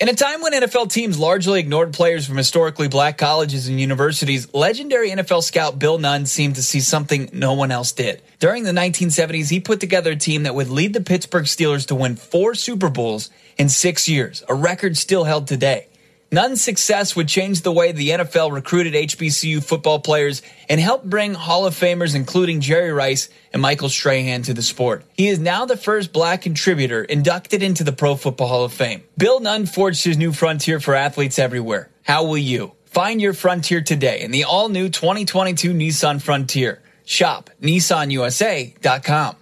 In a time when NFL teams largely ignored players from historically black colleges and universities, legendary NFL scout Bill Nunn seemed to see something no one else did. During the 1970s, he put together a team that would lead the Pittsburgh Steelers to win four Super Bowls in six years, a record still held today. Nunn's success would change the way the NFL recruited HBCU football players and help bring Hall of Famers, including Jerry Rice and Michael Strahan, to the sport. He is now the first black contributor inducted into the Pro Football Hall of Fame. Bill Nunn forged his new frontier for athletes everywhere. How will you? Find your frontier today in the all new 2022 Nissan Frontier. Shop NissanUSA.com.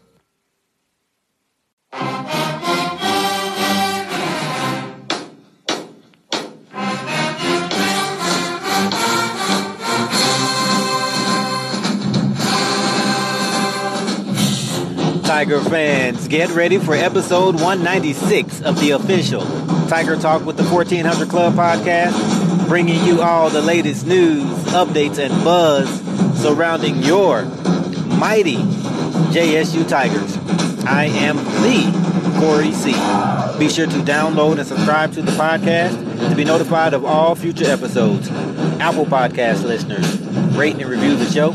Tiger fans, get ready for episode 196 of the official Tiger Talk with the 1400 Club podcast, bringing you all the latest news, updates, and buzz surrounding your mighty JSU Tigers. I am the Corey C. Be sure to download and subscribe to the podcast to be notified of all future episodes. Apple Podcast listeners, rate and review the show,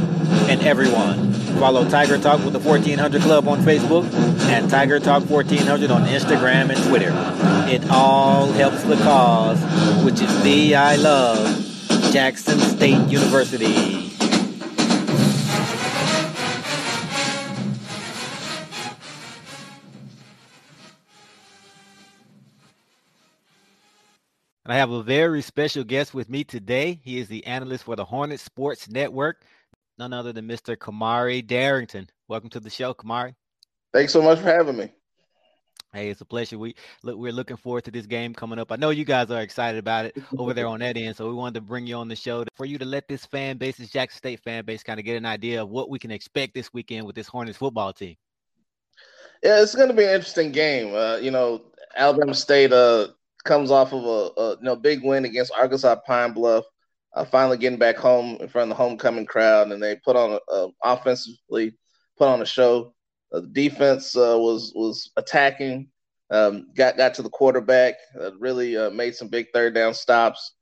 and everyone Follow Tiger Talk with the 1400 Club on Facebook and Tiger Talk 1400 on Instagram and Twitter. It all helps the cause, which is the I love Jackson State University. I have a very special guest with me today. He is the analyst for the Hornet Sports Network none other than Mr. Kamari Darrington. Welcome to the show, Kamari. Thanks so much for having me. Hey, it's a pleasure. We look, we're looking forward to this game coming up. I know you guys are excited about it over there on that end, so we wanted to bring you on the show for you to let this fan base, this Jackson State fan base, kind of get an idea of what we can expect this weekend with this Hornets football team. Yeah, it's going to be an interesting game. Uh, you know, Alabama State uh, comes off of a, a you know big win against Arkansas Pine Bluff uh, finally getting back home in front of the homecoming crowd, and they put on a, a offensively put on a show. Uh, the defense uh, was was attacking, um, got got to the quarterback, uh, really uh, made some big third down stops,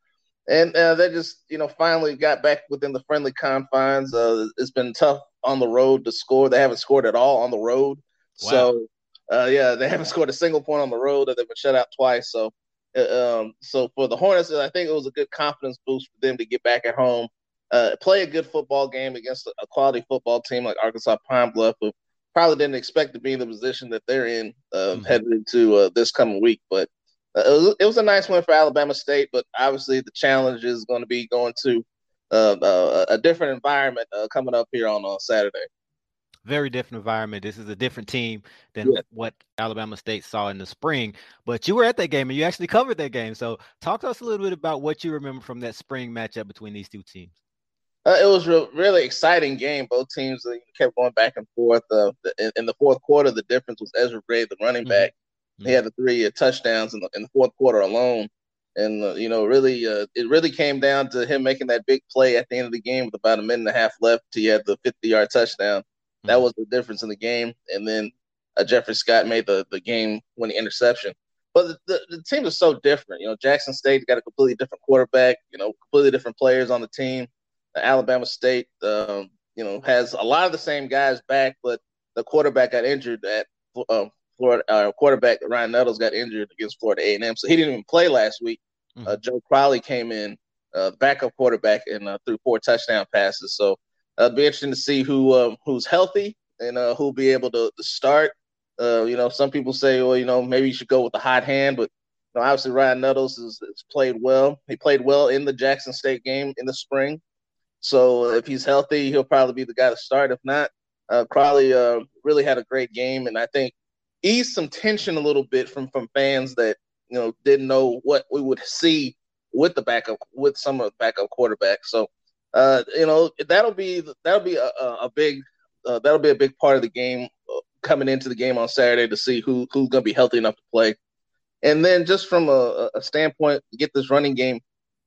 and uh, they just you know finally got back within the friendly confines. it's been tough on the road to score. They haven't scored at all on the road, wow. so yeah, they haven't scored a single point on the road. They've been shut out twice, so uh, um, so for the Hornets, I think it was a good confidence boost for them to get back at home, uh, play a good football game against a quality football team like Arkansas Pine Bluff, who probably didn't expect to be in the position that they're in uh, mm-hmm. headed into uh, this coming week. But uh, it was, it, was, a nice win for Alabama State, but obviously the challenge is going to be going to uh, a different environment coming up here on Saturday very different environment. This is a different team than yeah. what Alabama State saw in the spring. But you were at that game and you actually covered that game. So talk to us a little bit about what you remember from that spring matchup between these two teams. Uh, it was a really exciting game. Both teams uh, kept going back and forth. Uh, in, in, the fourth quarter, the difference was Ezra Gray, the running mm-hmm. back. Mm-hmm. He had the three uh, touchdowns in the, in the fourth quarter alone. And, uh, you know, really, uh, it really came down to him making that big play at the end of the game with about a minute and a half left. He had the 50 yard touchdown. That was the difference in the game. And then uh, Jeffrey Scott made the, the game winning interception. But the, the, the teams are so different. You know, Jackson State got a completely different quarterback, you know, completely different players on the team. Uh, Alabama State, um, you know, has a lot of the same guys back, but the quarterback got injured at uh, Florida. Uh, quarterback Ryan Nettles got injured against Florida A&M, so he didn't even play last week. Mm-hmm. Uh, Joe Crowley came in, uh, backup quarterback, and uh, threw four touchdown passes. So it'll be interesting to see who um, who's healthy and uh, who'll be able to, to start. Uh, you know, some people say, well, you know, maybe you should go with the hot hand, but you know, obviously Ryan Nettles has, has played well. He played well in the Jackson State game in the spring. So if he's healthy, he'll probably be the guy to start. If not, uh, Crowley uh, really had a great game, and I think eased some tension a little bit from from fans that you know didn't know what we would see with the backup with some of the backup quarterbacks. So uh, you know that'll be that'll be a, a big uh, that'll be a big part of the game uh, coming into the game on Saturday to see who who's going to be healthy enough to play. And then just from a, a standpoint, get this running game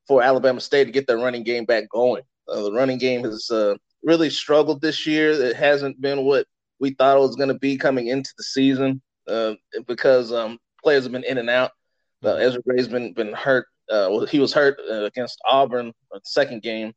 for Alabama State to get their running game back going. Uh, the running game has uh, really struggled this year. It hasn't been what we thought it was going to be coming into the season uh, because um, players have been in and out. Ezra Gray's been been hurt. Well, he was hurt against Auburn second game.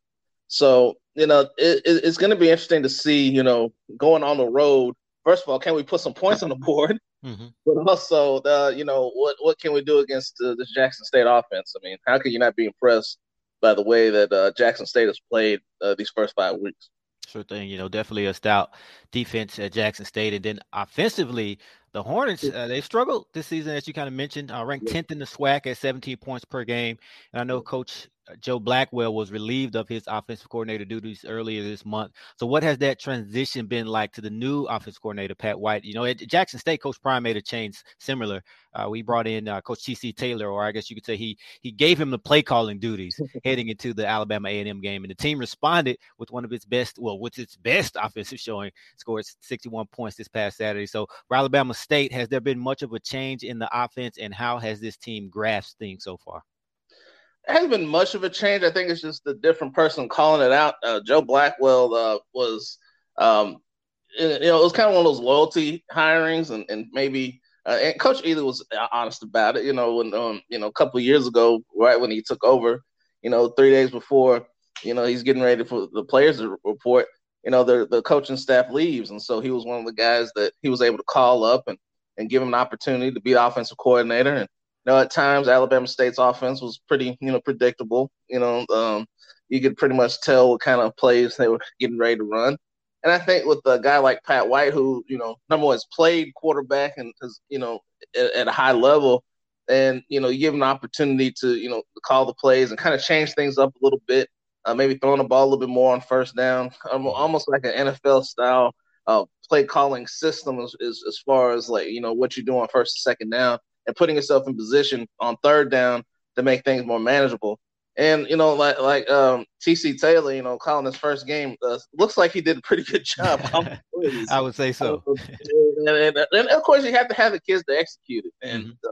So you know it, it, it's going to be interesting to see. You know, going on the road. First of all, can we put some points on the board? Mm-hmm. But also, uh, you know, what what can we do against uh, this Jackson State offense? I mean, how can you not be impressed by the way that uh, Jackson State has played uh, these first five weeks? Sure thing. You know, definitely a stout defense at Jackson State, and then offensively, the Hornets uh, they struggled this season, as you kind of mentioned, uh, ranked tenth in the SWAC at 17 points per game. And I know Coach Joe Blackwell was relieved of his offensive coordinator duties earlier this month. So, what has that transition been like to the new offensive coordinator, Pat White? You know, at Jackson State, Coach Prime made a change similar. Uh, we brought in uh, Coach T.C. Taylor, or I guess you could say he he gave him the play calling duties heading into the Alabama A&M game, and the team responded with one of its best, well, with its best offensive showing, scored 61 points this past Saturday. So, for Alabama State, has there been much of a change in the offense, and how has this team grasped things so far? Hasn't been much of a change. I think it's just a different person calling it out. Uh, Joe Blackwell uh, was, um, you know, it was kind of one of those loyalty hirings, and, and maybe uh, and Coach Eley was honest about it. You know, when um, you know a couple years ago, right when he took over, you know, three days before, you know, he's getting ready for the players to report. You know, the the coaching staff leaves, and so he was one of the guys that he was able to call up and and give him an opportunity to be the offensive coordinator and know, at times Alabama State's offense was pretty, you know, predictable. You know, um, you could pretty much tell what kind of plays they were getting ready to run. And I think with a guy like Pat White, who you know, number one has played quarterback and has you know at, at, a high level, and you know, you give him an opportunity to you know call the plays and kind of change things up a little bit. Uh, maybe throwing the ball a little bit more on first down, um, almost like an NFL style uh, play calling system as, as, as far as like you know what you do on first and second down and putting yourself in position on third down to make things more manageable. And you know, like like um, TC Taylor, you know, calling his first game, uh, looks like he did a pretty good job. I would say so. and, and, and, of course, you have to have the kids to execute it. And mm-hmm.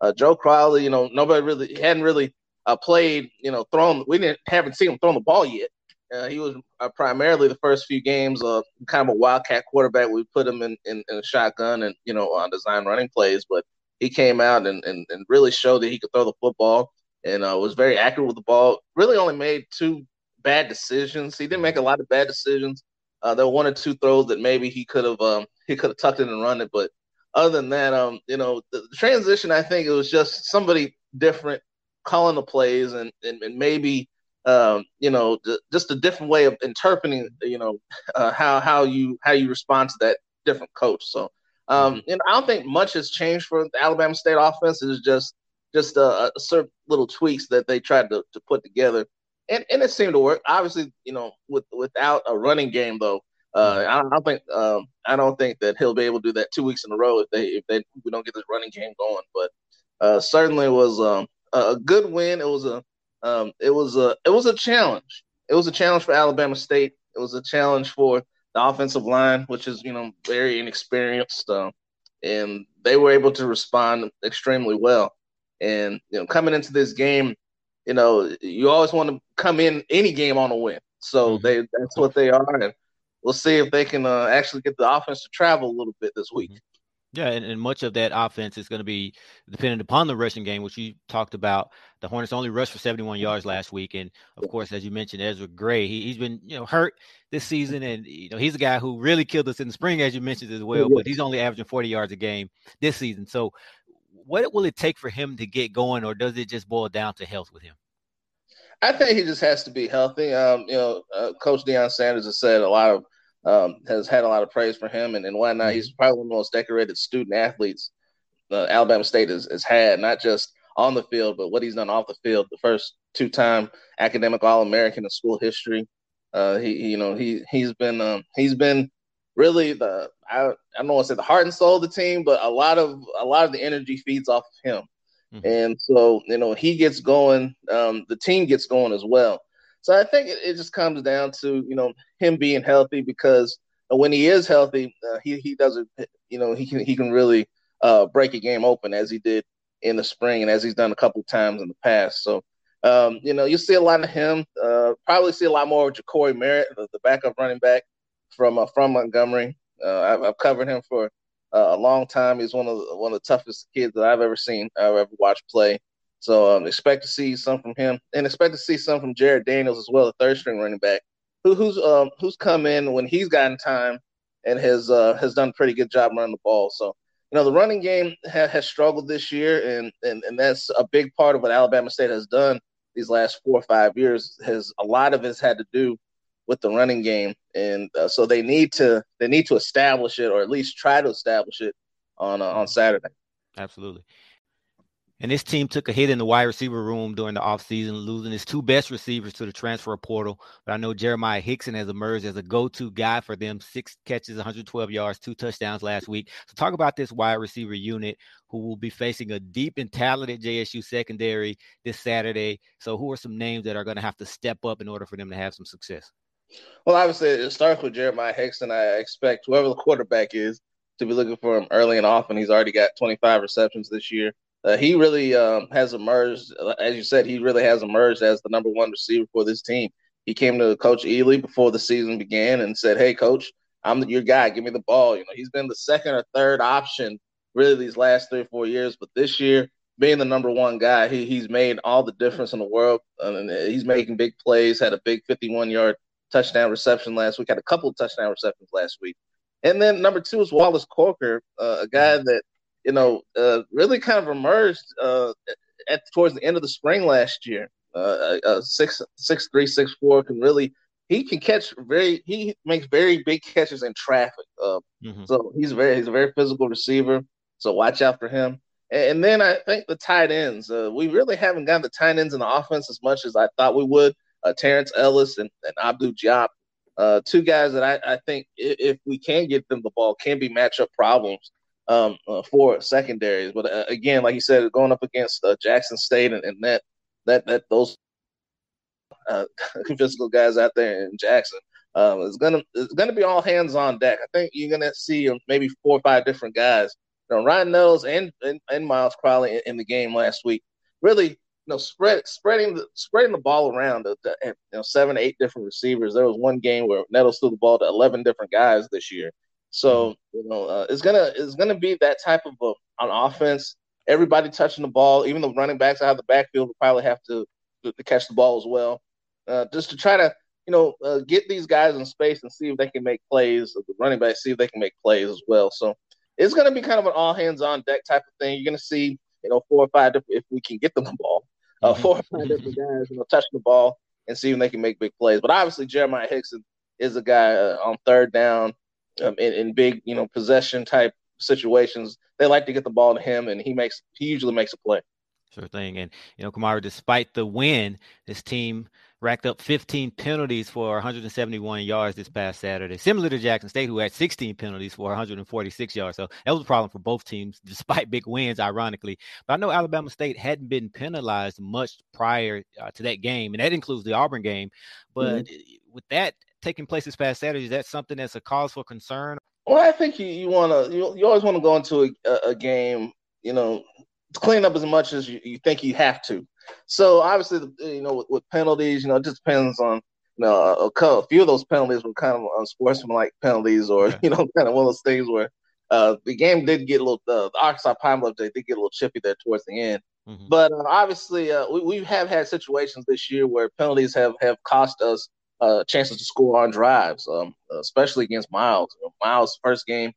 uh, Joe Crowley, you know, nobody really hadn't really uh, played, you know, thrown. We didn't haven't seen him throw the ball yet. Uh, he was uh, primarily the first few games uh, kind of a wildcat quarterback. We put him in, in, in a shotgun and you know on design running plays, but he came out and, and, and really showed that he could throw the football and uh, was very accurate with the ball. Really only made two bad decisions. He didn't make a lot of bad decisions. Uh, there were one or two throws that maybe he could have um, he could have tucked it and run it, but other than that, um, you know, the, the, transition I think it was just somebody different calling the plays and and, and maybe um, you know just a different way of interpreting you know uh, how how you how you respond to that different coach. So um, and I don't think much has changed for the Alabama State offense. It's just just uh, certain little tweaks that they tried to, to put together, and and it seemed to work. Obviously, you know, with without a running game though, uh, I, don't, think um, I don't think that he'll be able to do that two weeks in a row if they if they we don't get this running game going. But uh, certainly was um, a good win. It was a um, it was a it was a challenge. It was a challenge for Alabama State. It was a challenge for the offensive line, which is you know very inexperienced, uh, and they were able to respond extremely well. And you know, coming into this game, you know, you always want to come in any game on a win. So mm-hmm. they that's what they are, and we'll see if they can uh, actually get the offense to travel a little bit this week. Yeah, and, and much of that offense is going to be dependent upon the rushing game, which you talked about. The Hornets only rushed for 71 yards last week, and of course, as you mentioned, Ezra Gray, he, has been you know hurt this season, and you know he's a guy who really killed us in the spring, as you mentioned as well. But he's only averaging 40 yards a game this season. So, what will it take for him to get going, or does it just boil down to health with him? I think he just has to be healthy. Um, you know, uh, Coach Deion Sanders has said a lot of um, has had a lot of praise for him and, and whatnot. He's mm-hmm. probably one of the most decorated student athletes uh, Alabama State has, has had, not just on the field, but what he's done off the field. The first two-time academic All-American in school history. Uh, he, you know, he he's been um, he's been really the I, I don't want to say the heart and soul of the team, but a lot of a lot of the energy feeds off of him. Mm-hmm. And so, you know, he gets going, um, the team gets going as well. So I think it, it, just comes down to, you know, him being healthy because when he is healthy, uh, he, he doesn't, you know, he can, he can really uh, break a game open as he did in the spring and as he's done a couple times in the past. So, um, you know, you see a lot of him, uh, probably see a lot more of Jacory Merritt, the, the backup running back from, uh, from Montgomery. Uh, I've, I've covered him for uh, a long time. He's one of the, one of the toughest kids that I've ever seen, I've ever watched play. So um, expect to see some from him, and expect to see some from Jared Daniels as well, the third string running back, who, who's um, who's come in when he's gotten time and has uh, has done a pretty good job running the ball. So you know the running game ha- has struggled this year, and, and and that's a big part of what Alabama State has done these last four or five years. Has a lot of it had to do with the running game, and uh, so they need to they need to establish it or at least try to establish it on uh, on Saturday. Absolutely. And this team took a hit in the wide receiver room during the offseason, losing its two best receivers to the transfer portal. But I know Jeremiah Hickson has emerged as a go to guy for them. Six catches, 112 yards, two touchdowns last week. So, talk about this wide receiver unit who will be facing a deep and talented JSU secondary this Saturday. So, who are some names that are going to have to step up in order for them to have some success? Well, obviously, it starts with Jeremiah Hickson. I expect whoever the quarterback is to be looking for him early and often. He's already got 25 receptions this year. Uh, he really um, has emerged, as you said, he really has emerged as the number one receiver for this team. He came to Coach Eley before the season began and said, "Hey, Coach, I'm your guy. Give me the ball." You know, he's been the second or third option really these last three or four years, but this year, being the number one guy, he, he's made all the difference in the world. and he's making big plays. Had a big 51 yard touchdown reception last week. Had a couple of touchdown receptions last week. And then number two is Wallace Corker, uh, a guy that you know uh, really kind of emerged uh, at towards the end of the spring last year. Uh, uh, six six three six four can really he can catch very he makes very big catches in traffic. Uh, mm-hmm. So he's very he's a very physical receiver. So watch out for him. And, and then I think the tight ends. Uh, we really haven't gotten the tight ends in the offense as much as I thought we would uh, Terrence Ellis and, and Abdul Diop. Uh, two guys that I, I think if, if, we can get them the ball can be matchup problems um, uh, for secondaries. But uh, again, like you said, going up against uh, Jackson State and, and, that that that those uh, physical guys out there in Jackson. Um, it's gonna it's gonna be all hands on deck. I think you're gonna see maybe four or five different guys. You know, Ryan Nettles and, and, and Miles Crowley in, in the game last week really you know, spread spreading the spreading the ball around you know seven, eight different receivers. There was one game where Nettles threw the ball to eleven different guys this year. So mm-hmm. you know, uh, it's gonna it's gonna be that type of a, on offense. Everybody touching the ball, even the running backs out of the backfield will probably have to to, to catch the ball as well, uh, just to try to you know uh, get these guys in space and see if they can make plays. The running backs see if they can make plays as well. So it's to be kind of an all hands on deck type of thing. You're to see you know four or five if we can get them the ball uh, mm-hmm. four or five different guys, you know, touching the ball and see if they can make big plays. But obviously, Jeremiah Hickson is a guy uh, on third down um, in, in big, you know, possession type situations. They like to get the ball to him, and he makes he usually makes a play. Sure thing. And you know, Kamara, despite the win, this team racked up 15 penalties for 171 yards this past Saturday, similar to Jackson State, who had 16 penalties for 146 yards. So that was a problem for both teams, despite big wins, ironically. But I know Alabama State hadn't been penalized much prior uh, to that game, and that includes the Auburn game. But mm-hmm. with that taking place this past Saturday, is that something that's a cause for concern? Well, I think you, you want to you, you always want to go into a, a game, you know, clean up as much as you, you think you have to. So obviously, you know, with, with, penalties, you know, it just depends on you know a, a, few of those penalties were kind of unsportsmanlike penalties, or you know, kind of one of those things where uh, the game did get a little. Uh, the Arkansas Pine Bluff they did get a little chippy there towards the end. Mm-hmm. But uh, obviously, uh, we, we have had situations this year where penalties have have cost us uh, chances to score on drives, um, especially against Miles. Miles' first game,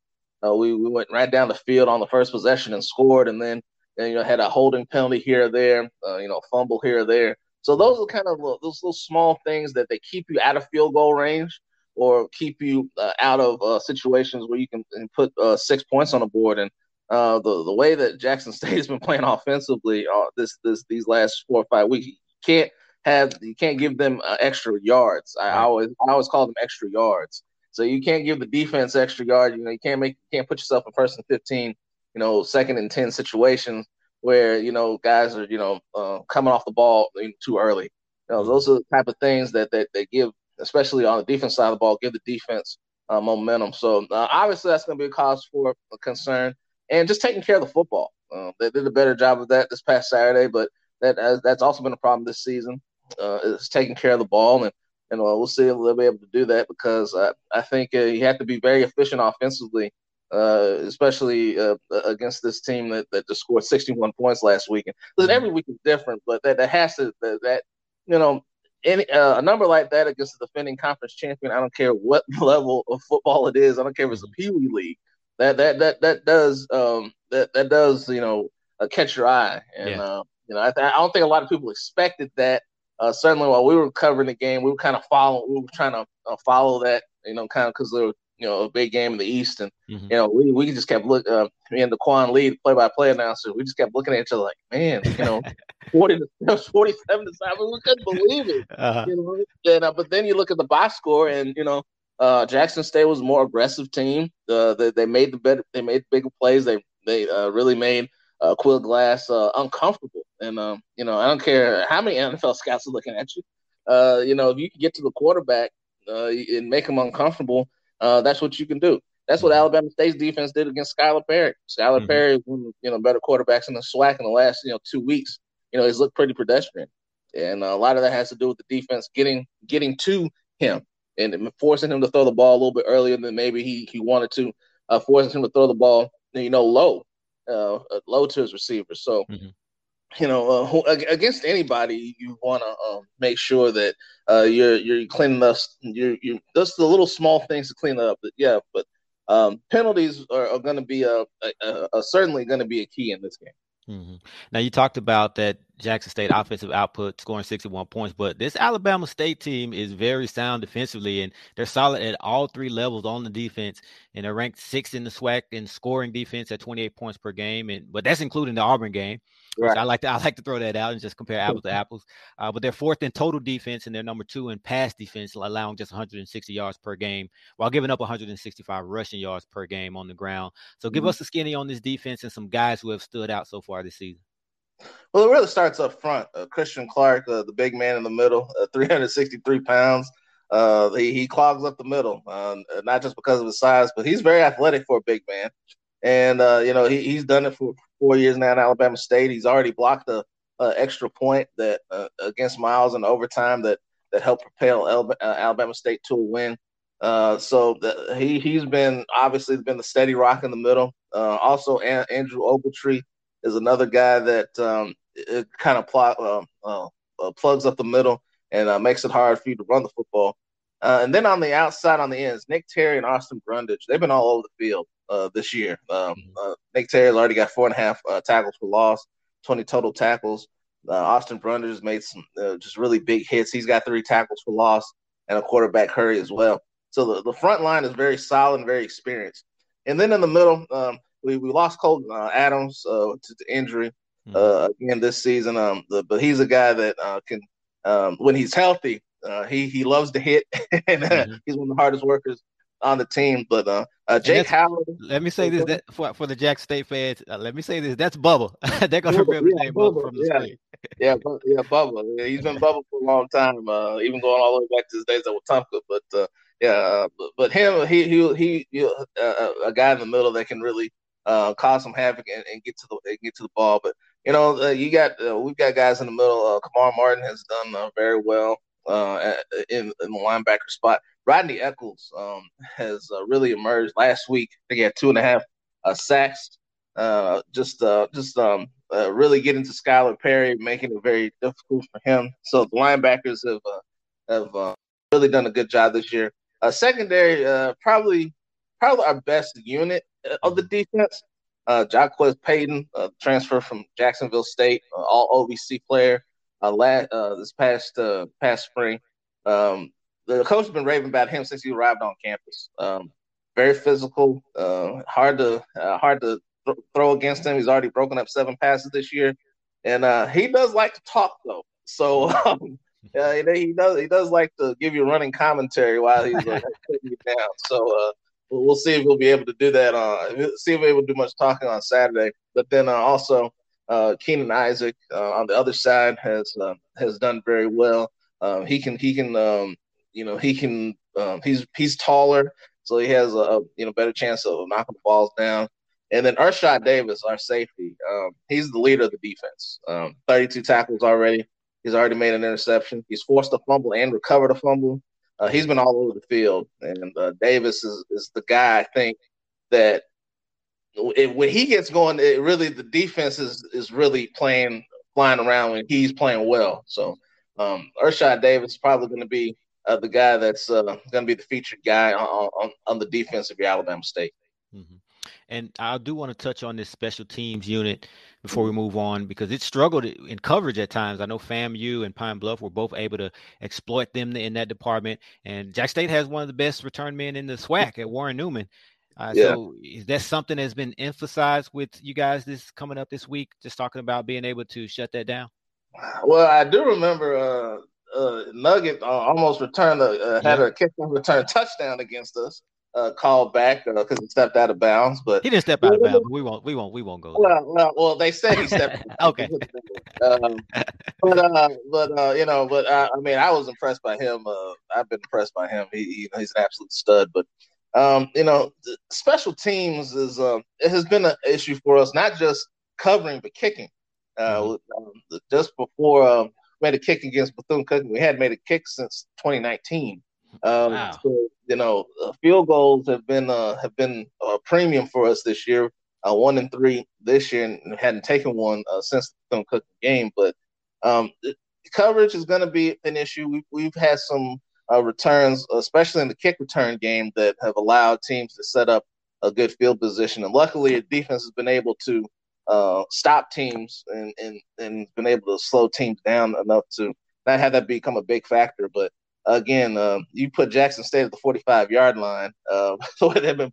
uh, we we went right down the field on the first possession and scored, and then and you know had a holding penalty here or there, uh, you know, fumble here or there. So those are kind of those little small things that they keep you out of field goal range or keep you uh, out of uh, situations where you can put uh, six points on the board. And uh, the the way that Jackson State has been playing offensively uh, this this these last four or five weeks, you can't have you can't give them extra yards. I, I always I always call them extra yards. So you can't give the defense extra yards. You know, you can't make you can't put yourself in first and fifteen you know, second and 10 situations where you know guys are you know uh, coming off the ball too early. You know, those are the type of things that that they give, especially on the defense side of the ball, give the defense uh, momentum. So uh, obviously that's going to be a cause for a concern, and just taking care of the football. Uh, they did a better job of that this past Saturday, but that that's also been a problem this season. Uh, is taking care of the ball, and and we'll see if they'll be able to do that because I, I think uh, you have to be very efficient offensively uh, especially uh, against this team that, that just scored 61 points last week. And listen, every week is different, but that, that has to that, that you know any uh, a number like that against the defending conference champion. I don't care what level of football it is. I don't care if it's a pee wee league. That that that that does um that that does you know uh, catch your eye. And yeah. Uh, you know I, th- I don't think a lot of people expected that. Uh, certainly, while we were covering the game, we were kind of following. We were trying to follow that, you know, kind of because there were you know a big game in the East, and mm-hmm. you know we, we just kept looking, Uh, me and the Quan lead play by play announcer, we just kept looking at each other like, man, you know, forty to forty seven to seven, we couldn't believe it. Uh-huh. You know, and, uh, but then you look at the box score, and you know. Uh, Jackson State was a more aggressive team. Uh, they, they made the better, they made bigger plays. They they uh, really made uh, Aqeel Glass uh, uncomfortable. And um, you know, I don't care how many NFL scouts are looking at you. Uh, you know, if you can get to the quarterback uh, and make him uncomfortable, uh, that's what you can do. That's what mm-hmm. Alabama State's defense did against Skylar Perry. Skylar mm-hmm. Perry is one of you know better quarterbacks in the SWAC in the last you know two weeks. You know he's looked pretty pedestrian, and a lot of that has to do with the defense getting getting to him and forcing him to throw the ball a little bit earlier than maybe he he wanted to, uh, forcing him to throw the ball you know low, uh, uh low to his receivers. So. Mm-hmm you know, uh, against anybody, you want to um, make sure that uh, you're you're cleaning up. You're you just the little small things to clean up. But yeah, but um, penalties are, are going to be a, a, a certainly going to be a key in this game. Mm-hmm. Now you talked about that Jackson State offensive output scoring 61 points, but this Alabama State team is very sound defensively and they're solid at all three levels on the defense. And they're ranked sixth in the SWAC in scoring defense at 28 points per game. And but that's including the Auburn game. Right. I like to I like to throw that out and just compare apples to apples. Uh, but they're fourth in total defense and they're number two in pass defense, allowing just 160 yards per game while giving up 165 rushing yards per game on the ground. So give mm-hmm. us a skinny on this defense and some guys who have stood out so far this season. Well, it really starts up front. Uh, Christian Clark, uh, the big man in the middle, uh, 363 pounds. Uh, he, he clogs up the middle, um, not just because of his size, but he's very athletic for a big man. And, uh, you know, he, he's done it for four years now in Alabama State. He's already blocked a, a extra point that uh, against Miles in overtime that, that helped propel Alabama State to a win. so the, he, he's been obviously been the steady rock in the middle. also, Andrew Ogletree is another guy that um, kind of plot, uh, uh, uh, plugs up the middle and uh, makes it hard for you to run the football. Uh, and then on the outside, on the ends, Nick Terry and Austin Brundage, they've been all over the field uh, this year. Um, mm-hmm. Nick Terry's already got four and a half tackles for loss, 20 total tackles. Austin Brundage has made some just really big hits. He's got three tackles for loss and a quarterback hurry as well. So the, the front line is very solid and very experienced. And then in the middle, um, we, we lost Colton uh, Adams uh, to, to injury hmm. uh, again this season. Um, the, but he's a guy that uh, can, um, when he's healthy, uh, he he loves to hit, and uh, mm-hmm. he's one of the hardest workers on the team. But uh, uh Jake Howard. Let me say this that for, for the Jack State fans. Uh, let me say this. That's Bubba. They're gonna remember yeah, name Bubba, from the yeah. yeah, yeah, Bubba. Yeah, he's been Bubba for a long time. Uh, even going all the way back to his days at Wetumpka. But uh, yeah, uh, but, but him, he he he, he uh, a guy in the middle that can really uh, cause some havoc and, and, get to the get to the ball. But you know, uh, you got uh, we've got guys in the middle. Uh, Kamar Martin has done uh, very well uh, in, in, the linebacker spot. Rodney Eccles um, has really emerged last week. I think he had two and a half sacks. just just um, really getting to Skylar Perry, making it very difficult for him. So the linebackers have have really done a good job this year. secondary, probably probably our best unit of the defense. Uh, Jaquez Payton, uh, transfer from Jacksonville State, uh, all OVC player, uh, last, uh, this past uh, past spring. Um, the coach has been raving about him since he arrived on campus. Um, very physical, uh, hard to uh, hard to th- throw against him. He's already broken up seven passes this year, and uh, he does like to talk though. So um, uh, he does he does like to give you running commentary while he's uh, putting you down. So uh, we'll see if we'll be able to do that. Uh, see if we're able to do much talking on Saturday. But then uh, also Uh, Keenan Isaac uh, on the other side has uh, has done very well. Um, he can he can um, you know he can um, he's he's taller, so he has a, a, you know better chance of knocking the balls down. And then Ershad Davis, our safety, um, he's the leader of the defense. Um, 32 tackles already. He's already made an interception. He's forced a fumble and recovered a fumble. Uh, he's been all over the field, and uh, Davis is, is the guy I think that it, when he gets going, it really the defense is is really playing flying around when he's playing well. So um, Ershad Davis is probably going to be uh, the guy that's uh, going to be the featured guy on, on, on the defense of your Alabama State. Mm-hmm. And I do want to touch on this special teams unit before we move on because it struggled in coverage at times. I know FAMU and Pine Bluff were both able to exploit them in that department. And Jack State has one of the best return men in the SWAC at Warren Newman. Uh, yeah. So is that something that's been emphasized with you guys this coming up this week? Just talking about being able to shut that down. Well, I do remember uh, uh, Nugget uh, almost returned a uh, had a kick return touchdown against us. Uh, called back because he stepped out of bounds, but he didn't step out of bounds. But we won't, we won't, we won't go. Well, well, well, they said he stepped. okay. um, but uh, but uh, you know, but uh, I mean, I was impressed by him. Uh, I've been impressed by him. He, he he's an absolute stud. But um, you know, special teams is uh, it has been an issue for us, not just covering but kicking. Uh, mm-hmm. um, just before um, made a kick against Bethune Cookman. We had made a kick since 2019. Um, wow. So you know, uh, field goals have been uh, have been a premium for us this year. Uh, one and three this year, and hadn't taken one uh, since the Cookman game. But um, coverage is going to be an issue. We've, we've had some uh, returns, especially in the kick return game, that have allowed teams to set up a good field position. And luckily, the defense has been able to uh, stop teams and, and and been able to slow teams down enough to not have that become a big factor. But again, uh, you put Jackson State at the 45 yard line. Uh, been,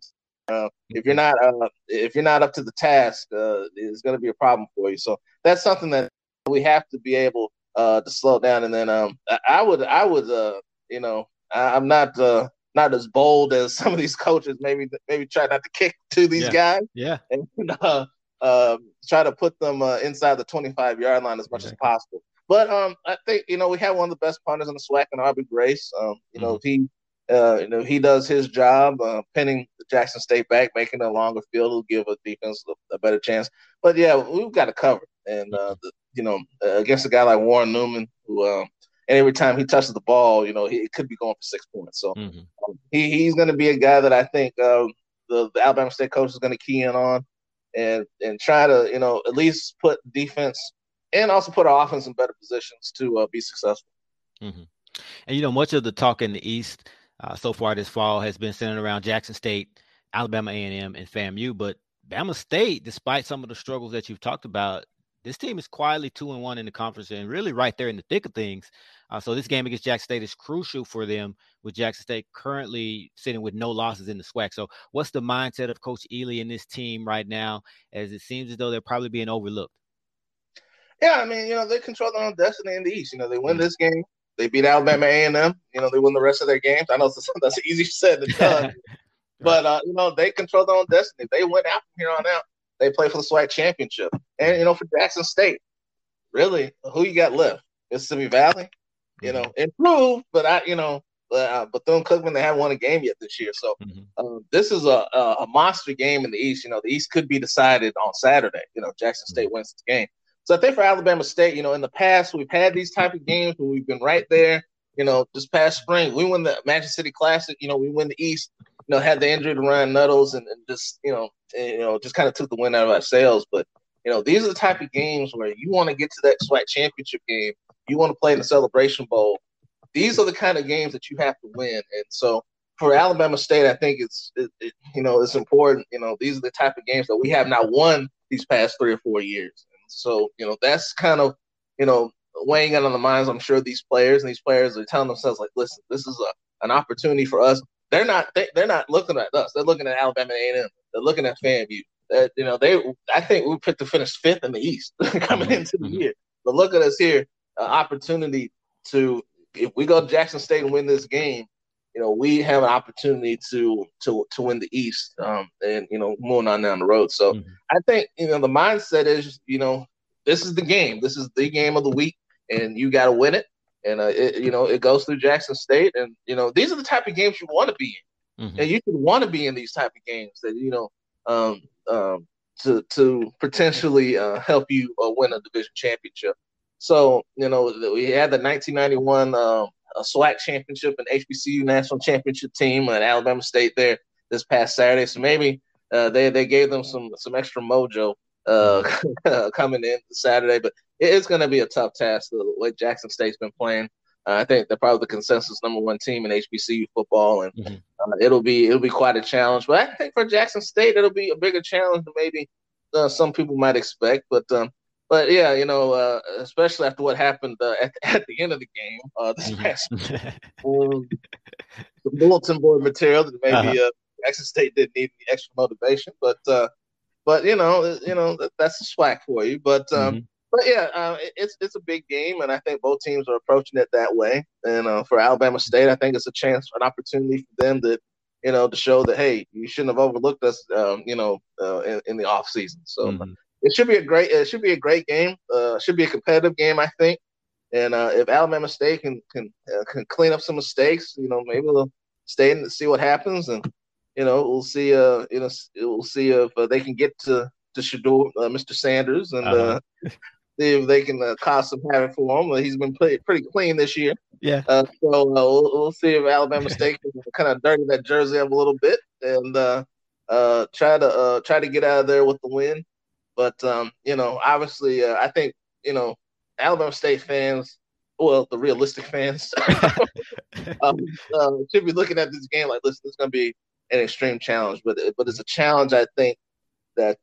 uh, if you're not uh, if you're not up to the task, uh, it's going to be a problem for you. So that's something that we have to be able uh, to slow down. And then um, I would I would uh, you know I, am not uh, not as bold as some of these coaches. Maybe maybe try not to kick to these yeah. guys. Yeah. And uh, um, try to put them uh, inside the 25 yard line as much as possible. But um, I think you know we have one of the best punters in the SWAC and Aubrey Grace. Um, you know mm-hmm. he. Uh, you know he does his job, uh, pinning Jackson State back, making a longer field will give a defense a, a, better chance. But yeah, we've got to cover, and uh, the, you know against a guy like Warren Newman, who uh, and every time he touches the ball, you know he could be going for six points. So mm-hmm. um, he, he's going to be a guy that I think uh, the, the Alabama State coach is going to key in on and and try to you know at least put defense and also put our offense in better positions to uh, be successful. Mm-hmm. And you know, much of the talk in the East uh, so far this fall has been centered around Jackson State, Alabama A&M, and FAMU. But Bama State, despite some of the struggles that you've talked about, this team is quietly two and one in the conference and really right there in the thick of things. Uh, so this game against Jackson State is crucial for them, with Jackson State currently sitting with no losses in the SWAC. So what's the mindset of Coach Eley and this team right now, as it seems as though they're probably being overlooked? Yeah, I mean, you know, they control their own destiny in the East. You know, they win mm-hmm. this game, they beat Alabama A and M. You know, they win the rest of their games. I know that's easy said than done, but uh, you know, they control their own destiny. They went out from here on out. They play for the SWAC championship, and you know, for Jackson State, really, who you got left? Mississippi Valley, you know, mm-hmm. improved, but I, you know, uh, Bethune Cookman they haven't won a game yet this year. So mm-hmm. uh, this is a, a, a monster game in the East. You know, the East could be decided on Saturday. You know, Jackson State mm-hmm. wins this game. So I think for Alabama State, you know, in the past we've had these type of games where we've been right there. You know, this past spring we won the Magic City Classic. You know, we win the East. You know, had the injury to Ryan Nettles and, and just you know, and, you know, just kind of took the wind out of our sails. But you know, these are the type of games where you want to get to that SWAC championship game. You want to play in the Celebration Bowl these are the kind of games that you have to win. And so for Alabama State, I think it's it, it, you know it's important. You know, these are the type of games that we have not won these past three or four years. So you know that's kind of you know weighing in on the minds. I'm sure these players and these players are telling themselves like, listen, this is a an opportunity for us. They're not they, they're not looking at us. They're looking at Alabama A&M. They're looking at FAMU. That you know they I think we picked to finish fifth in the East coming mm-hmm. into the mm-hmm. year. But look at us here, an opportunity to if we go to Jackson State and win this game, you know, we have an opportunity to to to win the East, um, and you know, moving on down the road. So mm-hmm. I think you know the mindset is, you know, this is the game. This is the game of the week, and you got to win it. And uh, it, you know, it goes through Jackson State, and you know, these are the type of games you want to be in, mm-hmm. and you should want to be in these type of games that you know, um, um, to to potentially uh, help you uh, win a division championship. So you know, we had the 1991 uh, SWAC championship and HBCU national championship team at Alabama State there this past Saturday. So maybe uh, they they gave them some some extra mojo uh, coming in Saturday, but it is going to be a tough task the way Jackson State's been playing. Uh, I think they're probably the consensus number one team in HBCU football, and mm-hmm. uh, it'll be it'll be quite a challenge. But I think for Jackson State, it'll be a bigger challenge than maybe uh, some people might expect. But um, but yeah, you know, uh, especially after what happened uh, at, at the end of the game uh, this mm-hmm. past um, the bulletin board material that maybe uh-huh. Jackson State didn't need any extra motivation, but but you know, you know that's a SWAC for you. But um, mm-hmm but yeah, uh, it's it's a big game, and I think both teams are approaching it that way. And uh, for Alabama State, I think it's a chance, an opportunity for them to, you know, to show that hey, you shouldn't have overlooked us, um, you know, uh, in, in, the off season. So mm-hmm. It should be a great, it should be a great game. Uh, should be a competitive game, I think. And uh, if Alabama State can can uh, can clean up some mistakes, you know, maybe they'll stay and see what happens, and you know, we'll see. Uh, you know, we'll see if they can get to to Shedeur, Mr. Sanders, and. Uh-huh see if they can uh, cause some havoc for him. He's been pretty, pretty clean this year. Yeah. Uh, so uh, we'll, we'll, see if Alabama State can kind of dirty that jersey up a little bit and uh, uh, try to uh, try to get out of there with the win. But um, you know, obviously, I think you know Alabama State fans. Well, the realistic fans um, should be looking at this game like, listen, it's going to be an extreme challenge, but but it's a challenge I think that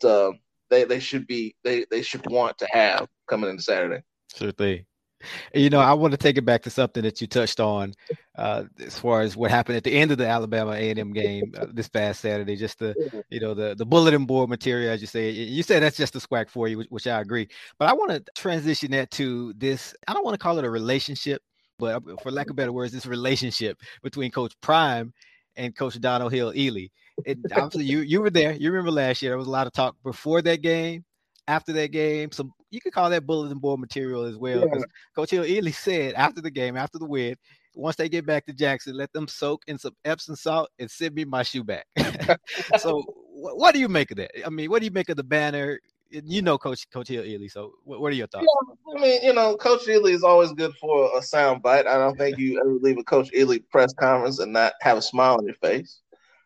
they they should be they they should want to have coming into Saturday. Sure thing. You know, I want to take it back to something that you touched on, uh, as far as what happened at the end of the Alabama A&M game uh, this past Saturday. Just the, you know, the the bulletin board material, as you say. You said that's just a SWAC for you, which, I agree. But I want to transition that to this. I don't want to call it a relationship, but uh, for lack of better words, this relationship between Coach Prime and Coach Donald Hill Eley. It, obviously, you you were there. You remember last year there was a lot of talk before that game, after that game. Some you could call that bulletin board material as well. Yeah. Coach Hill Eley said after the game, after the win, once they get back to Jackson, let them soak in some Epsom salt and send me my shoe back. so, what, what, do you make of that? I mean, what do you make of the banner? You know, Coach Coach Hill Eley. So, what, what are your thoughts? Yeah, I mean, you know, Coach Eley is always good for a sound bite. I don't think you ever leave a Coach Eley press conference and not have a smile on your face.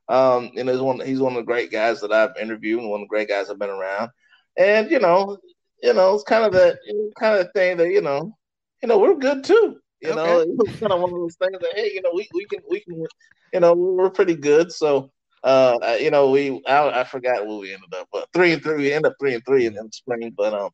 Um, you know, he's one he's one of the great guys that I've interviewed and one of the great guys I've been around. And you know, you know, it's kind of that kind of thing that you know, you know, we're good too. You okay. know, it's kind of one of those things that hey, you know, we, we can we can, you know, we're pretty good. So, uh, you know, we I, I forgot where we ended up, but three and three. We end up three and three in, the spring. But um,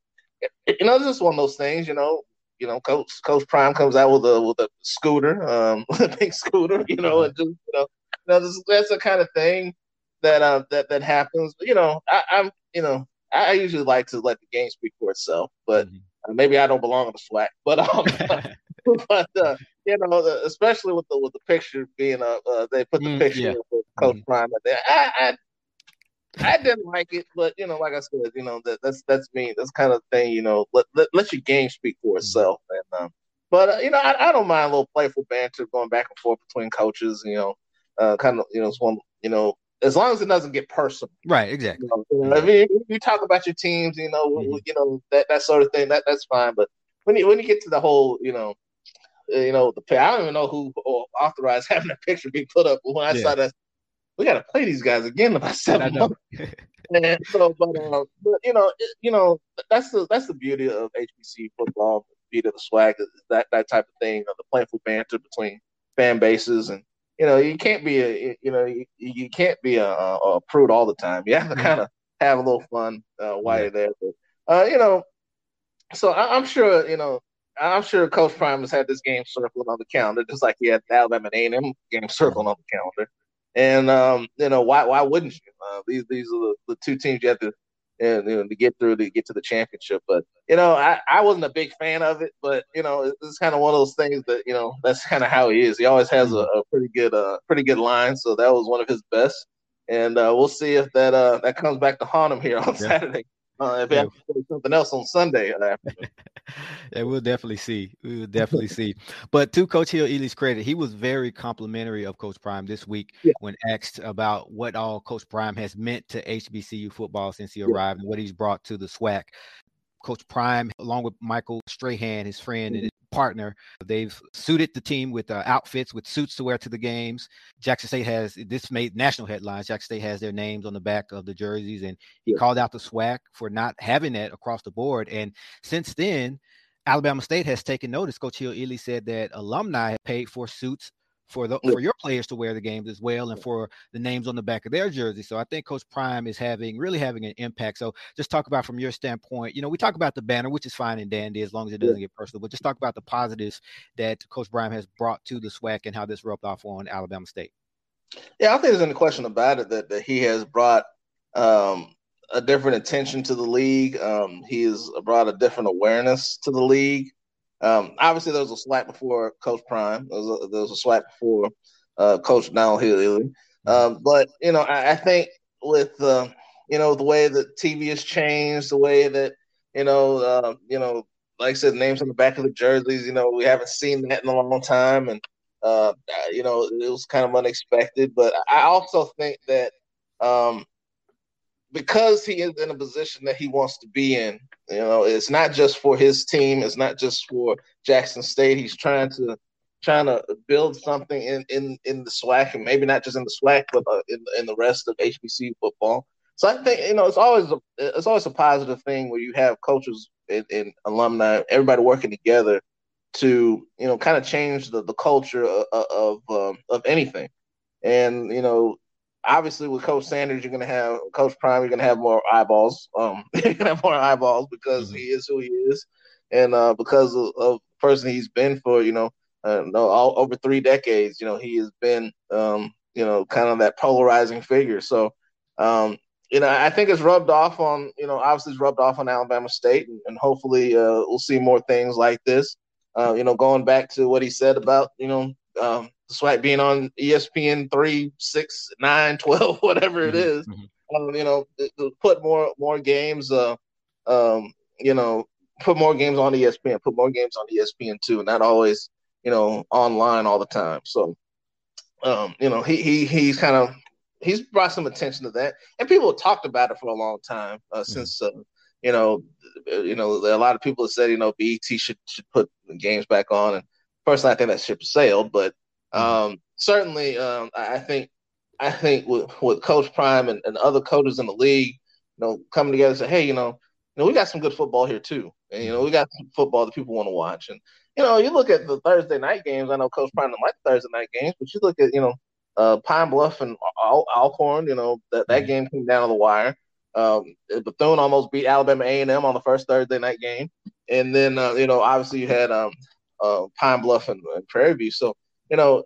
you know, it's just one of those things. You know, you know, Coach Coach Prime comes out with a with a scooter, um, a big scooter. You know, and just you know you know, this, that's the kind of thing that uh, that that happens. But, you know, I, am you know I usually like to let the game speak for itself, but mm-hmm. maybe I don't belong in the SWAC. But um, but uh, you know, especially with the with the picture being uh, uh they put the mm, picture yeah. of Coach mm-hmm. Prime there. I, I I didn't like it, but you know, like I said, you know that that's that's me. That's kind of thing. You know, let let, let your game speak for mm-hmm. itself. Mm-hmm. And um, but uh, you know, I, I don't mind a little playful banter going back and forth between coaches. You know, uh, kind of you know, it's one you know, as long as it doesn't get personal. Right, exactly. You know, you, if, you, talk about your teams, you know, mm-hmm. you know that that sort of thing, that that's fine. But when you when you get to the whole, you know, uh, you know, the I don't even know who authorized having a picture be put up. When I yeah. saw that, we got to play these guys again in about seven months. and so, but, uh, but you know, it, you know, that's the that's the beauty of HBC football, the beauty of the SWAC, that that type of thing, of the playful banter between fan bases and you know, you can't be a, you know, you, you can't be a, a, prude all the time. You have to kind of have a little fun uh, while you're there. But, uh, you know, so I, am sure, you know, I'm sure Coach Prime has had this game circled on the calendar, just like he had the Alabama A&M game circled on the calendar. And um, you know, why why wouldn't you? Uh, these these are the, the two teams you have to and you know, to get through to get to the championship. But you know, I, I wasn't a big fan of it, but you know, it's kind of one of those things that you know that's kind of how he is. He always has a, a, pretty good uh pretty good line, so that was one of his best. And uh, we'll see if that uh that comes back to haunt him here on yeah. Saturday. Uh, if yeah. something else on Sunday. Uh, yeah, we'll definitely see. We will definitely see. But to Coach Hill-Eley's credit, he was very complimentary of Coach Prime this week yeah. when asked about what all Coach Prime has meant to HBCU football since he arrived yeah. and what he's brought to the SWAC. Coach Prime, along with Michael Strahan, his friend and partner. They've suited the team with uh, outfits with suits to wear to the games. Jackson State has this made national headlines. Jackson State has their names on the back of the jerseys, and he yeah. called out the SWAC for not having that across the board. And since then, Alabama State has taken notice. Coach Hill-Eley said that alumni have paid for suits for the for your players to wear the games as well and for the names on the back of their jersey. So I think Coach Prime is having really having an impact. So just talk about from your standpoint, you know, we talk about the banner, which is fine and dandy as long as it doesn't get personal, but just talk about the positives that Coach Prime has brought to the SWAC and how this rubbed off on Alabama State. Yeah, I think there's any question about it that, that he has brought um, a different attention to the league. Um, he has brought a different awareness to the league. Um, obviously, there was a SWAC before Coach Prime. There was a, there was a before uh, Coach Donald Hill. Um, but you know, I, I think with uh, you know the way that TV has changed, the way that you know, uh, you know, like I said, names on the back of the jerseys. You know, we haven't seen that in a long time, and uh, you know, it was kind of unexpected. But I also think that um, because he is in a position that he wants to be in, you know, it's not just for his team. It's not just for Jackson State. He's trying to trying to build something in in in the SWAC, and maybe not just in the SWAC, but uh, in in the rest of HBC football. So I think you know it's always a it's always a positive thing where you have coaches and, and alumni, everybody working together to you know kind of change the the culture of of, um, of anything. And you know obviously with Coach Sanders, you're gonna have Coach Prime. You're gonna have more eyeballs. Um, you're gonna have more eyeballs because mm-hmm. he is who he is, and uh, because of, of the person he's been for you know, uh, no, all over three decades. You know, he has been um, you know, kind of that polarizing figure. So, um, you know, I think it's rubbed off on you know, obviously it's rubbed off on Alabama State, and, and hopefully uh, we'll see more things like this. Uh, you know, going back to what he said about you know um, despite being on ESPN three, six, nine, 12, whatever it is, mm-hmm. mm-hmm. um, you know, put more more games, uh, um, you know, put more games on ESPN, put more games on ESPN too, not always, you know, online all the time. So, um, you know, he he he's kind of he's brought some attention to that, and people have talked about it for a long time uh, mm-hmm. since. Uh, you know, you know, a lot of people have said, you know, BET should should put games back on, and personally, I think that ship sailed. But Mm-hmm. Um, certainly, um, I think I think with, with Coach Prime and, and other coaches in the league, you know, coming together and say, hey, you know, you know, we got some good football here too, and you know, we got some football that people want to watch. And you know, you look at the Thursday night games. I know Coach Prime don't like Thursday night games, but you look at you know, uh, Pine Bluff and Al- Alcorn. You know, that that mm-hmm. game came down to the wire. Um, Bethune almost beat Alabama A and M on the first Thursday night game, and then uh, you know, obviously you had um, uh, Pine Bluff and, and Prairie View. So you know,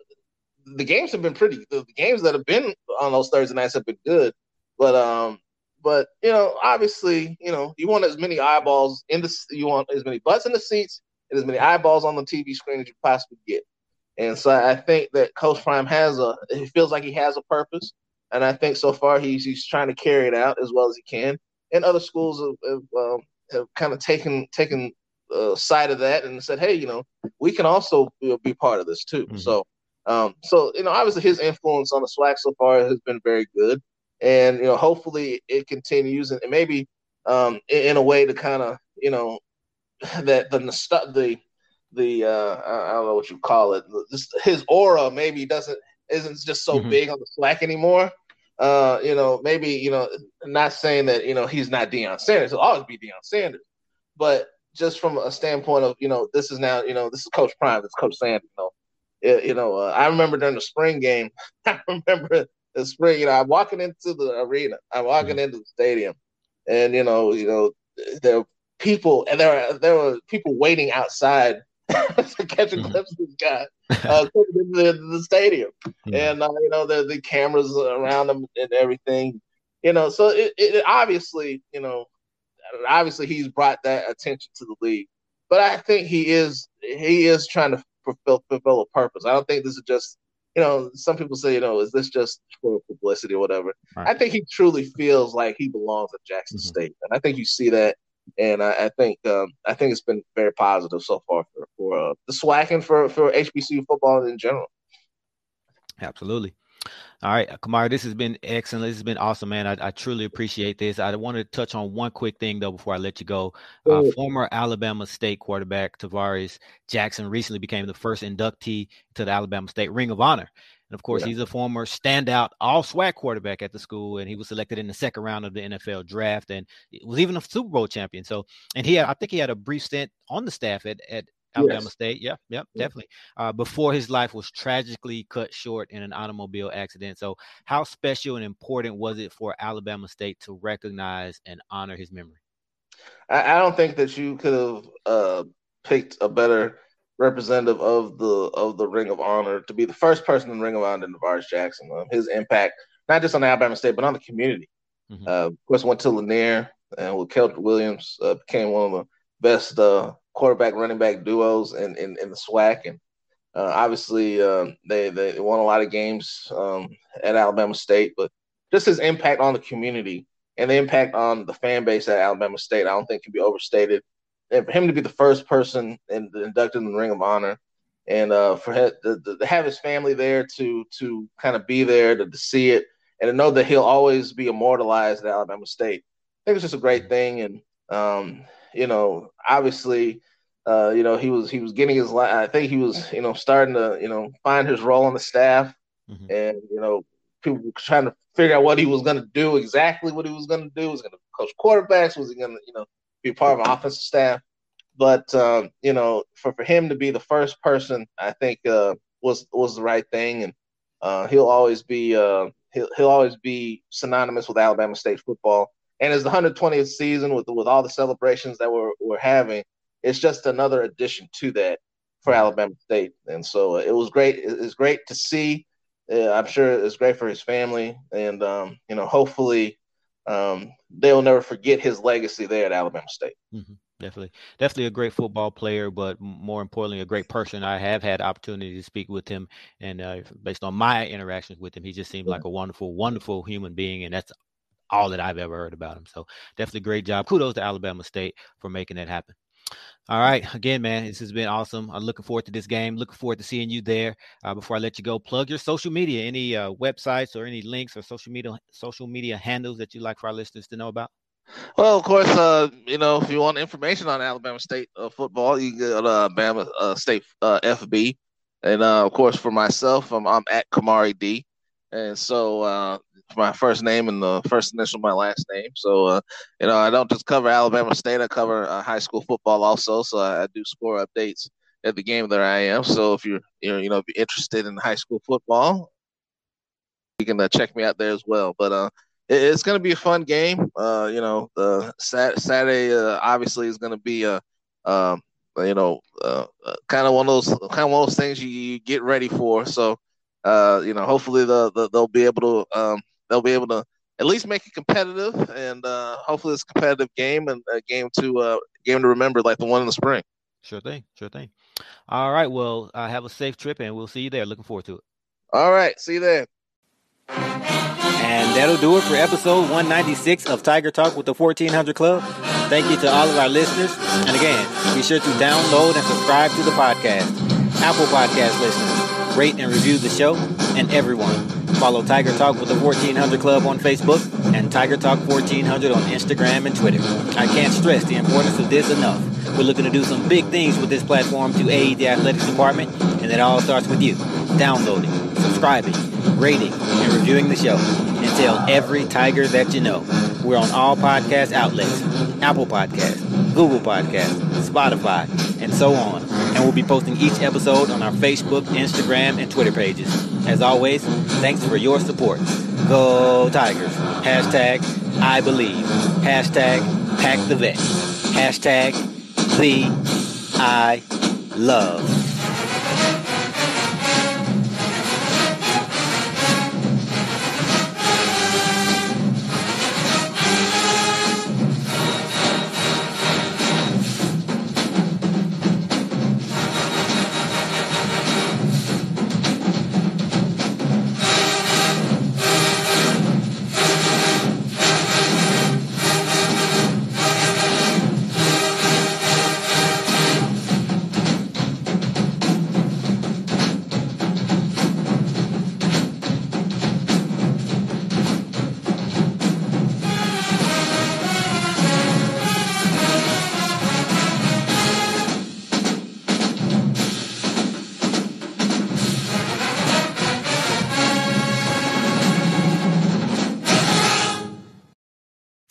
the games have been pretty. The games that have been on those Thursday nights have been good, but um, but you know, obviously, you know, you want as many eyeballs in the, you want as many butts in the seats and as many eyeballs on the TV screen as you possibly get. And so I think that Coach Prime has a, he feels like he has a purpose, and I think so far he's he's trying to carry it out as well as he can. And other schools have, have, um, have kind of taken taken uh, side of that and said, hey, you know, we can also be part of this too. Mm-hmm. So, um, so you know, obviously his influence on the SWAC so far has been very good, and you know, hopefully it continues and, maybe um, in, in, a way to kind of you know that the the the uh, I don't know what you call it, just his aura maybe doesn't isn't just so mm-hmm. big on the SWAC anymore. Uh, you know, maybe you know, not saying that you know he's not Deion Sanders. He'll always be Deion Sanders, but just from a standpoint of you know this is now you know this is Coach Prime, it's Coach Sanders. You know, it, you know uh, I remember during the spring game, I remember the spring. You know, I'm walking into the arena, I'm walking mm-hmm. into the stadium, and you know, you know, there were people, and there were there were people waiting outside to catch a mm-hmm. glimpse of this guy uh, the, the stadium, mm-hmm. and uh, you know the the cameras around him and everything. You know, so it, it obviously, you know, obviously he's brought that attention to the league. But I think he is he is trying to fulfill fulfill a purpose. I don't think this is just you know, some people say, you know, is this just for publicity or whatever? Right. I think he truly feels like he belongs at Jackson mm-hmm. State, and I think you see that. And I, I think um, I think it's been very positive so far for for uh, the and for for HBCU football in general. Absolutely. All right, Kamari, this has been excellent. This has been awesome, man. I, I truly appreciate this. I want to touch on one quick thing though before I let you go. Uh, former Alabama State quarterback Tarvaris Jackson recently became the first inductee to the Alabama State Ring of Honor. And of course, yeah. he's a former standout all SWAC quarterback at the school, and he was selected in the second round of the NFL draft and was even a Super Bowl champion. So, and he had, I think he had a brief stint on the staff at, at Alabama yes. State. Yeah, yep, yeah. definitely. Uh, before his life was tragically cut short in an automobile accident. So, how special and important was it for Alabama State to recognize and honor his memory? I, I don't think that you could have uh, picked a better representative of the of the Ring of Honor to be the first person in the Ring of Honor than Tarvaris Jackson. Uh, his impact, not just on Alabama State, but on the community. Mm-hmm. Uh, of course, went to Lanier and with Keldrick Williams uh, became one of the best uh, quarterback running back duos in, in, in the SWAC. And uh, obviously, uh, they, they won a lot of games um, at Alabama State, but just his impact on the community and the impact on the fan base at Alabama State, I don't think can be overstated. And for him to be the first person in, inducted in the Ring of Honor, and uh, for him, to, have his family there to to kind of be there to, to see it, and to know that he'll always be immortalized at Alabama State, I think it's just a great thing. And um, you know, obviously, uh, you know, he was he was getting his. I think he was, you know, starting to, you know, find his role on the staff, mm-hmm. and you know, people were trying to figure out what he was going to do, exactly what he was going to do. Was going to coach quarterbacks? Was he going to, you know, be part of an offensive staff? But um, you know, for for him to be the first person, I think uh, was was the right thing, and uh, he'll always be uh, he'll he'll always be synonymous with Alabama State football. And it's the 120th season with with all the celebrations that we're we're having, it's just another addition to that for Alabama State. And so uh, it was great. It's great to see. Uh, I'm sure it's great for his family, and um, you know, hopefully, um, they'll never forget his legacy there at Alabama State. Mm-hmm. Definitely, definitely a great football player, but more importantly, a great person. I have had opportunity to speak with him, and uh, based on my interactions with him, he just seemed like a wonderful, wonderful human being, and that's all that I've ever heard about him. So definitely great job. Kudos to Alabama State for making that happen. All right. Again, man, this has been awesome. I'm looking forward to this game. Looking forward to seeing you there. Uh, before I let you go, plug your social media, any uh, websites or any links or social media social media handles that you'd like for our listeners to know about. Well, of course, uh, you know, if you want information on Alabama State uh, football, you can go to Alabama uh, State uh, FB. And of course, for myself, I'm, I'm at Kamari D. And so my first name and the first initial of my last name. So, uh, you know, I don't just cover Alabama State. I cover uh, high school football also. So I, I, do score updates at the game that I am. So if you're, you know, you know, if you're interested in high school football, you can uh, check me out there as well. But uh, it, it's going to be a fun game. Uh, you know, the sat- Saturday uh, obviously is going to be a, um, you know, uh, uh, kind of one of those kind of one of those things you, you get ready for. So. Uh, you know, hopefully the, the, they'll be able to um, they'll be able to at least make it competitive, and uh, hopefully it's a competitive game and a game to uh, game to remember, like the one in the spring. Sure thing, sure thing. All right, well, uh, have a safe trip, and we'll see you there. Looking forward to it. All right, see you there. And that'll do it for episode 196 of Tiger Talk with the 1400 Club. Thank you to all of our listeners. And again, be sure to download and subscribe to the podcast. Apple Podcast listeners, rate and review the show, and everyone Follow Tiger Talk with the 1400 Club on Facebook and Tiger Talk 1400 on Instagram and Twitter. I can't stress the importance of this enough. We're looking to do some big things with this platform to aid the athletics department, and it all starts with you downloading, subscribing, rating, and reviewing the show. And tell every Tiger that you know. We're on all podcast outlets Apple Podcasts, Google Podcasts, Spotify, and so on. And we'll be posting each episode on our Facebook, Instagram, and Twitter pages. As always, thanks for your support. Go Tigers. Hashtag I believe. Hashtag pack the vet. Hashtag the I love.